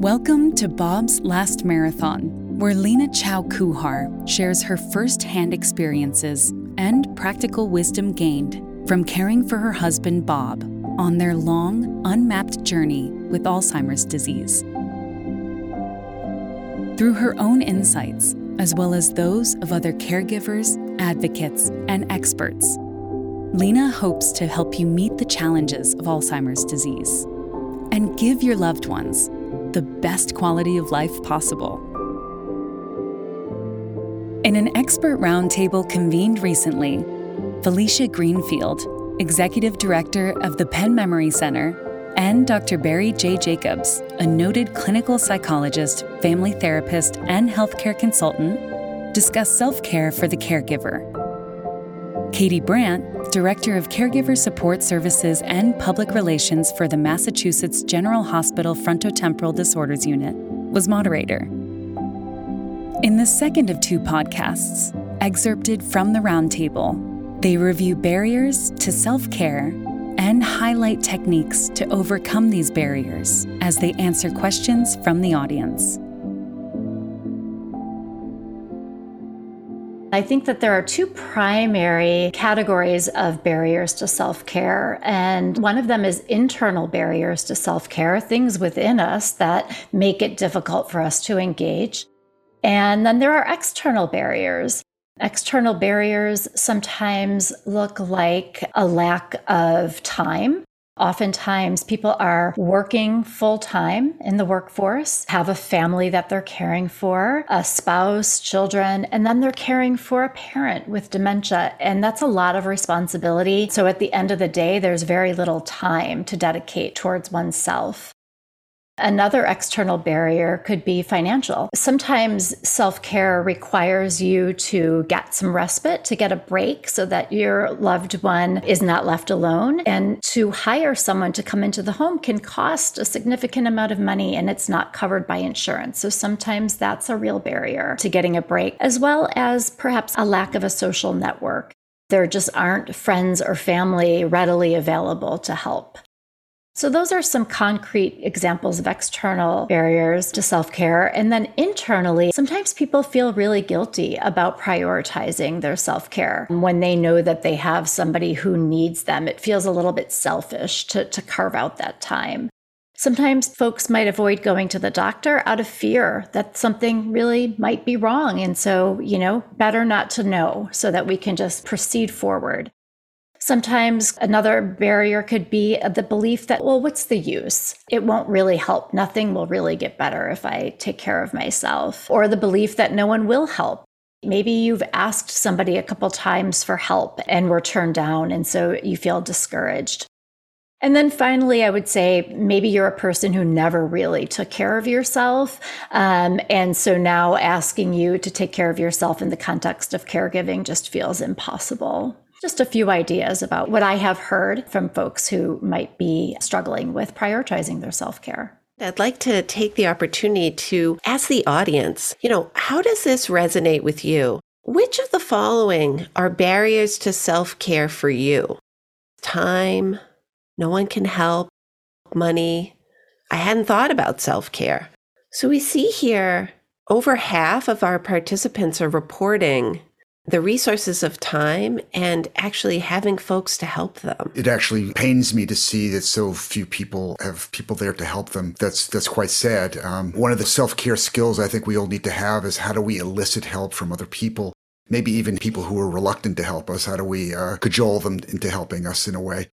Welcome to Bob's Last Marathon, where Lena Chow Kuhar shares her first hand experiences and practical wisdom gained from caring for her husband Bob on their long, unmapped journey with Alzheimer's disease. Through her own insights, as well as those of other caregivers, advocates, and experts, Lena hopes to help you meet the challenges of Alzheimer's disease and give your loved ones the best quality of life possible. In an expert roundtable convened recently, Felicia Greenfield, Executive Director of the Penn Memory Center, and Dr. Barry J. Jacobs, a noted clinical psychologist, family therapist, and healthcare consultant, discuss self care for the caregiver. Katie Brandt, Director of Caregiver Support Services and Public Relations for the Massachusetts General Hospital Frontotemporal Disorders Unit, was moderator. In the second of two podcasts, excerpted from the roundtable, they review barriers to self care and highlight techniques to overcome these barriers as they answer questions from the audience. I think that there are two primary categories of barriers to self care. And one of them is internal barriers to self care, things within us that make it difficult for us to engage. And then there are external barriers. External barriers sometimes look like a lack of time Oftentimes, people are working full time in the workforce, have a family that they're caring for, a spouse, children, and then they're caring for a parent with dementia. And that's a lot of responsibility. So at the end of the day, there's very little time to dedicate towards oneself. Another external barrier could be financial. Sometimes self care requires you to get some respite, to get a break so that your loved one is not left alone. And to hire someone to come into the home can cost a significant amount of money and it's not covered by insurance. So sometimes that's a real barrier to getting a break, as well as perhaps a lack of a social network. There just aren't friends or family readily available to help. So, those are some concrete examples of external barriers to self care. And then internally, sometimes people feel really guilty about prioritizing their self care when they know that they have somebody who needs them. It feels a little bit selfish to, to carve out that time. Sometimes folks might avoid going to the doctor out of fear that something really might be wrong. And so, you know, better not to know so that we can just proceed forward. Sometimes another barrier could be the belief that, well, what's the use? It won't really help. Nothing will really get better if I take care of myself. Or the belief that no one will help. Maybe you've asked somebody a couple times for help and were turned down, and so you feel discouraged. And then finally, I would say maybe you're a person who never really took care of yourself. Um, and so now asking you to take care of yourself in the context of caregiving just feels impossible. Just a few ideas about what I have heard from folks who might be struggling with prioritizing their self care. I'd like to take the opportunity to ask the audience, you know, how does this resonate with you? Which of the following are barriers to self care for you? Time, no one can help, money. I hadn't thought about self care. So we see here over half of our participants are reporting the resources of time and actually having folks to help them. It actually pains me to see that so few people have people there to help them. That's that's quite sad. Um, one of the self care skills I think we all need to have is how do we elicit help from other people. Maybe even people who are reluctant to help us. How do we uh, cajole them into helping us in a way?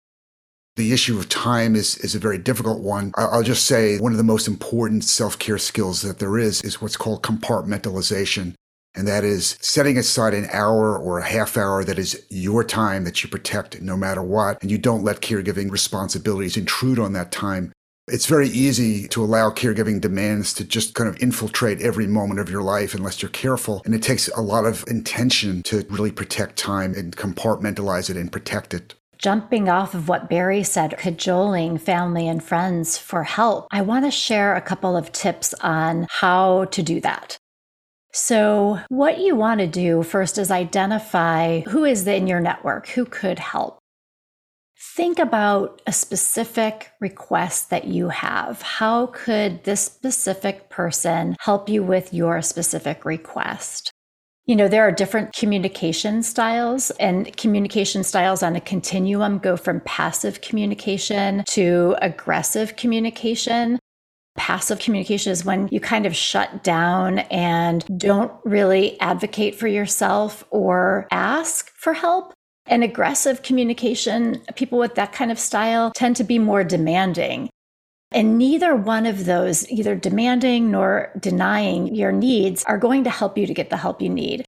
The issue of time is, is a very difficult one. I'll just say one of the most important self care skills that there is is what's called compartmentalization. And that is setting aside an hour or a half hour that is your time that you protect no matter what. And you don't let caregiving responsibilities intrude on that time. It's very easy to allow caregiving demands to just kind of infiltrate every moment of your life unless you're careful. And it takes a lot of intention to really protect time and compartmentalize it and protect it. Jumping off of what Barry said, cajoling family and friends for help, I want to share a couple of tips on how to do that. So, what you want to do first is identify who is in your network, who could help. think about a specific request that you have. How could this specific person help you with your specific request? You know, there are different communication styles, and communication styles on a continuum go from passive communication to aggressive communication. Passive communication is when you kind of shut down and don't really advocate for yourself or ask for help. And aggressive communication, people with that kind of style tend to be more demanding. And neither one of those, either demanding nor denying your needs, are going to help you to get the help you need.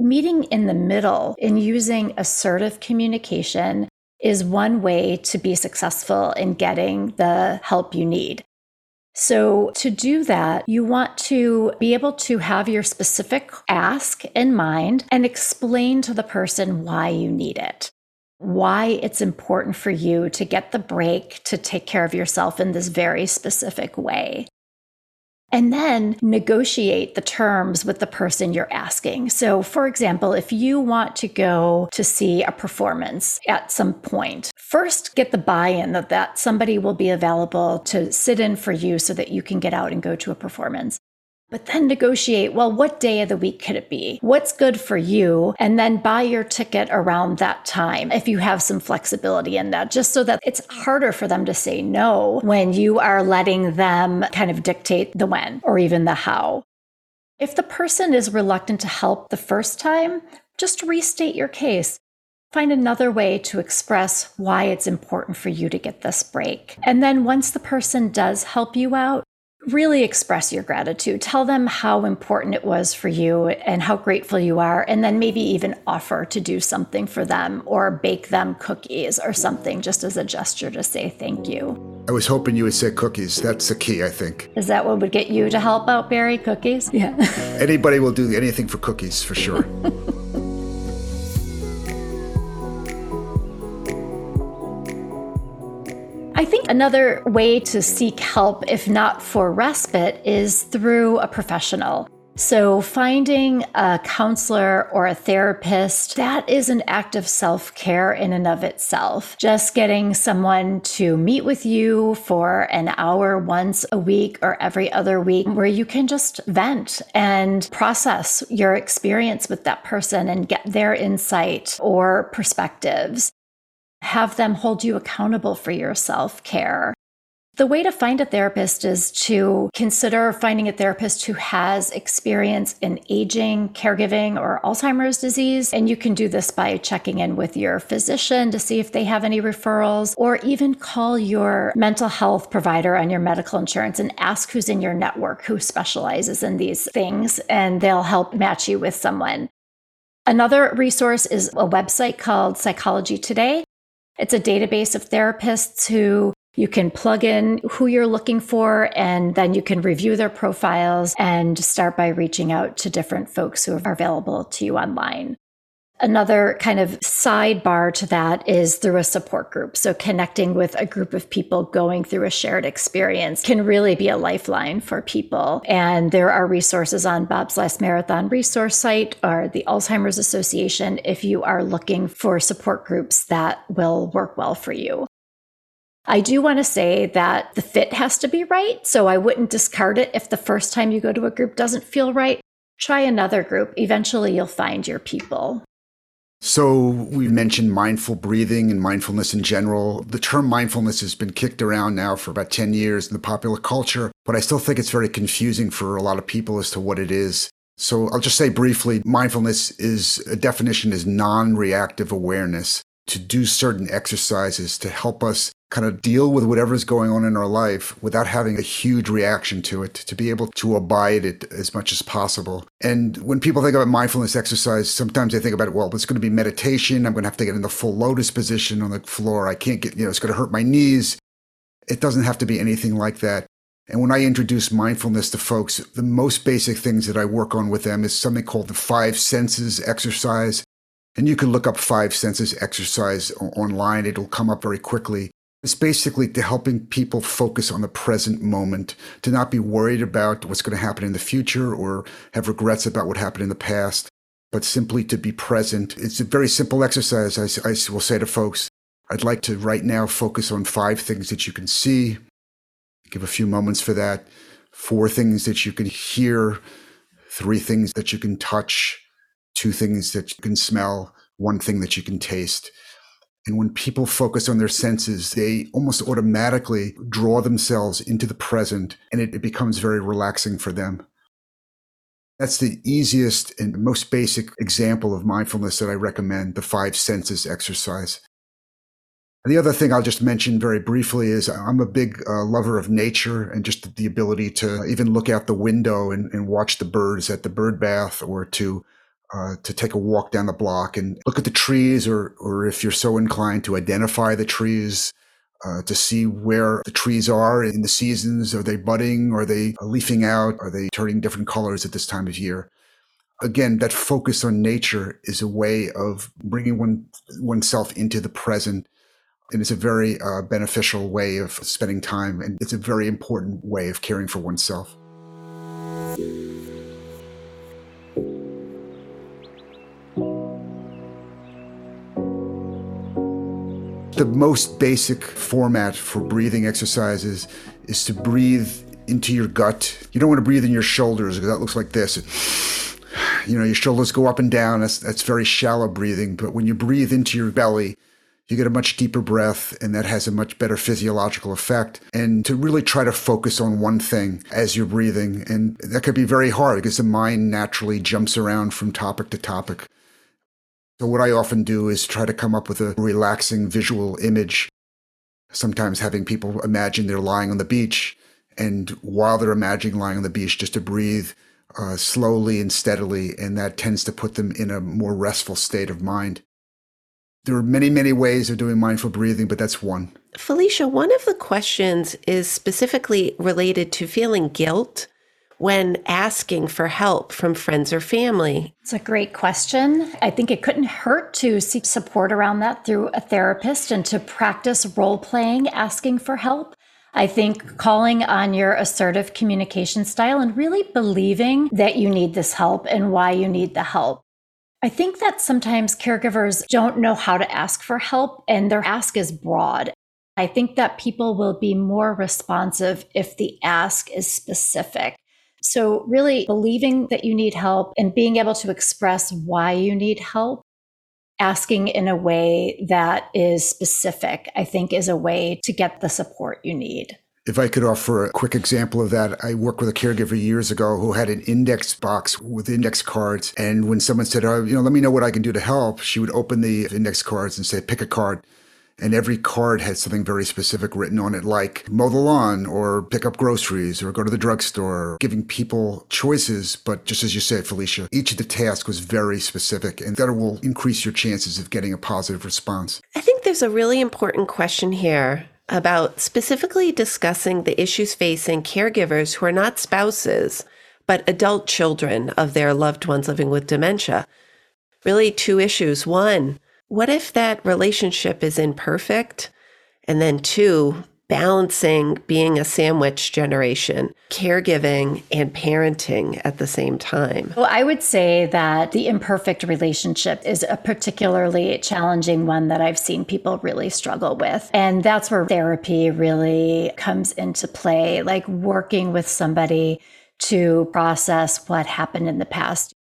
Meeting in the middle and using assertive communication is one way to be successful in getting the help you need. So, to do that, you want to be able to have your specific ask in mind and explain to the person why you need it why it's important for you to get the break to take care of yourself in this very specific way. And then negotiate the terms with the person you're asking. So, for example, if you want to go to see a performance at some point, first get the buy in that, that somebody will be available to sit in for you so that you can get out and go to a performance but then negotiate well, what day of the week could it be? What's good for you? And then buy your ticket around that time if you have some flexibility in that, just so that it's harder for them to say no when you are letting them kind of dictate the when or even the how. If the person is reluctant to help the first time, just restate your case. Find another way to express why it's important for you to get this break. And then once the person does help you out, really express your gratitude. Tell them how important it was for you and how grateful you are. And then maybe even offer to do something for them or bake them cookies or something just as a gesture to say thank you. I was hoping you would say cookies. That's the key, I think. Is that what would get you to help out, Barry? Cookies? Yeah. Anybody will do anything for cookies for sure. another way to seek help, if not for respite, is through a professional. So, finding a counselor or a therapist, that is an act of self care in and of itself. Just getting someone to meet with you for an hour once a week or every other week, where you can just vent and process your experience with that person and get their insight or perspectives have them hold you accountable for your self care. The way to find a therapist is to consider finding a therapist who has experience in aging, caregiving, or Alzheimer's disease. And you can do this by checking in with your physician to see if they have any referrals, or even call your mental health provider on your medical insurance and ask who's in your network who specializes in these things, and they'll help match you with someone. Another resource is a website called Psychology Today. It's a database of therapists who you can plug in who you're looking for, and then you can review their profiles and start by reaching out to different folks who are available to you online. Another kind of sidebar to that is through a support group. So, connecting with a group of people going through a shared experience can really be a lifeline for people. And there are resources on Bob's Last Marathon resource site or the Alzheimer's Association if you are looking for support groups that will work well for you. I do want to say that the fit has to be right. So, I wouldn't discard it if the first time you go to a group doesn't feel right. Try another group. Eventually, you'll find your people. So, we mentioned mindful breathing and mindfulness in general. The term mindfulness has been kicked around now for about 10 years in the popular culture, but I still think it's very confusing for a lot of people as to what it is. So, I'll just say briefly mindfulness is a definition is non reactive awareness to do certain exercises to help us kind of deal with whatever's going on in our life without having a huge reaction to it, to be able to abide it as much as possible. And when people think about mindfulness exercise, sometimes they think about, well, it's going to be meditation. I'm going to have to get in the full lotus position on the floor. I can't get, you know, it's going to hurt my knees. It doesn't have to be anything like that. And when I introduce mindfulness to folks, the most basic things that I work on with them is something called the five senses exercise. And you can look up five senses exercise online. It'll come up very quickly. It's basically to helping people focus on the present moment, to not be worried about what's going to happen in the future or have regrets about what happened in the past, but simply to be present. It's a very simple exercise. I, I will say to folks, I'd like to right now focus on five things that you can see. Give a few moments for that. Four things that you can hear, three things that you can touch, two things that you can smell, one thing that you can taste. And when people focus on their senses, they almost automatically draw themselves into the present and it, it, becomes very relaxing for them. That's the easiest and most basic example of mindfulness that I recommend the five senses exercise. And the other thing I'll just mention very briefly is I'm a big uh, lover of nature and just the ability to even look out the window and, and watch the birds at the bird bath or to uh, to take a walk down the block and look at the trees, or or if you're so inclined to identify the trees, uh, to see where the trees are in the seasons. Are they budding? Are they leafing out? Are they turning different colors at this time of year? Again, that focus on nature is a way of bringing one oneself into the present. And it's a very uh, beneficial way of spending time. And it's a very important way of caring for oneself. The most basic format for breathing exercises is to breathe into your gut. You don't want to breathe in your shoulders because that looks like this. You know, your shoulders go up and down. That's, that's very shallow breathing. But when you breathe into your belly, you get a much deeper breath, and that has a much better physiological effect. And to really try to focus on one thing as you're breathing. And that could be very hard because the mind naturally jumps around from topic to topic. So, what I often do is try to come up with a relaxing visual image. Sometimes having people imagine they're lying on the beach, and while they're imagining lying on the beach, just to breathe uh, slowly and steadily, and that tends to put them in a more restful state of mind. There are many, many ways of doing mindful breathing, but that's one. Felicia, one of the questions is specifically related to feeling guilt when asking for help from friends or family? It's a great question. I think it couldn't hurt to seek support around that through a therapist and to practice role playing asking for help. I think calling on your assertive communication style and really believing that you need this help and why you need the help. I think that sometimes caregivers don't know how to ask for help and their ask is broad. I think that people will be more responsive if the ask is specific. So, really believing that you need help and being able to express why you need help, asking in a way that is specific, I think is a way to get the support you need. If I could offer a quick example of that, I worked with a caregiver years ago who had an index box with index cards. And when someone said, Oh, you know, let me know what I can do to help, she would open the index cards and say, Pick a card and every card had something very specific written on it, like mow the lawn or pick up groceries or go to the drugstore, giving people choices. But just as you said, Felicia, each of the tasks was very specific, and that will increase your chances of getting a positive response. I think there's a really important question here about specifically discussing the issues facing caregivers who are not spouses, but adult children of their loved ones living with dementia. Really, two issues. One, what if that relationship is imperfect? And then, two, balancing being a sandwich generation, caregiving and parenting at the same time? Well, I would say that the imperfect relationship is a particularly challenging one that I've seen people really struggle with. And that's where therapy really comes into play, like working with somebody to process what happened in the past.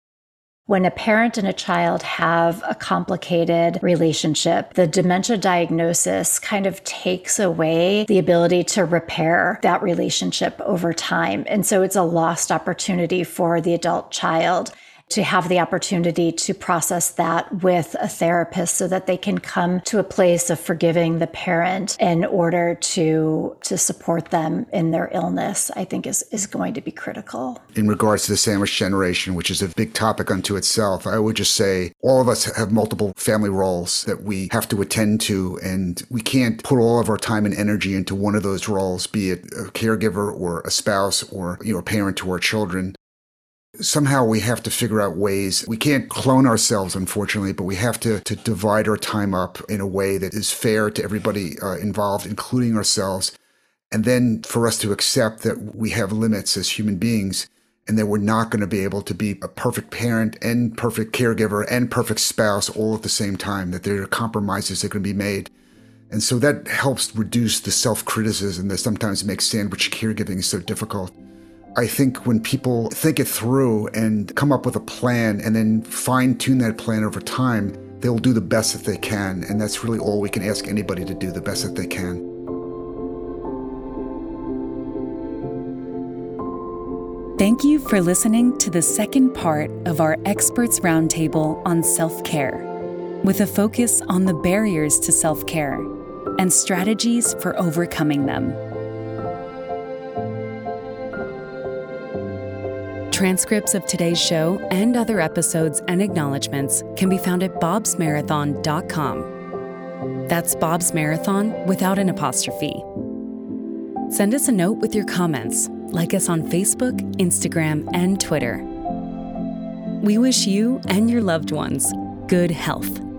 When a parent and a child have a complicated relationship, the dementia diagnosis kind of takes away the ability to repair that relationship over time. And so it's a lost opportunity for the adult child to have the opportunity to process that with a therapist so that they can come to a place of forgiving the parent in order to to support them in their illness i think is is going to be critical. In regards to the sandwich generation which is a big topic unto itself i would just say all of us have multiple family roles that we have to attend to and we can't put all of our time and energy into one of those roles be it a caregiver or a spouse or you know a parent to our children somehow we have to figure out ways. We can't clone ourselves, unfortunately, but we have to, to divide our time up in a way that is fair to everybody uh, involved, including ourselves. And then for us to accept that we have limits as human beings and that we're not going to be able to be a perfect parent and perfect caregiver and perfect spouse all at the same time, that there are compromises that can be made. And so that helps reduce the self criticism that sometimes makes sandwich caregiving so difficult. I think when people think it through and come up with a plan and then fine tune that plan over time, they'll do the best that they can. And that's really all we can ask anybody to do the best that they can. Thank you for listening to the second part of our Experts Roundtable on self care, with a focus on the barriers to self care and strategies for overcoming them. Transcripts of today's show and other episodes and acknowledgments can be found at bobsmarathon.com. That's Bob's Marathon without an apostrophe. Send us a note with your comments. Like us on Facebook, Instagram, and Twitter. We wish you and your loved ones good health.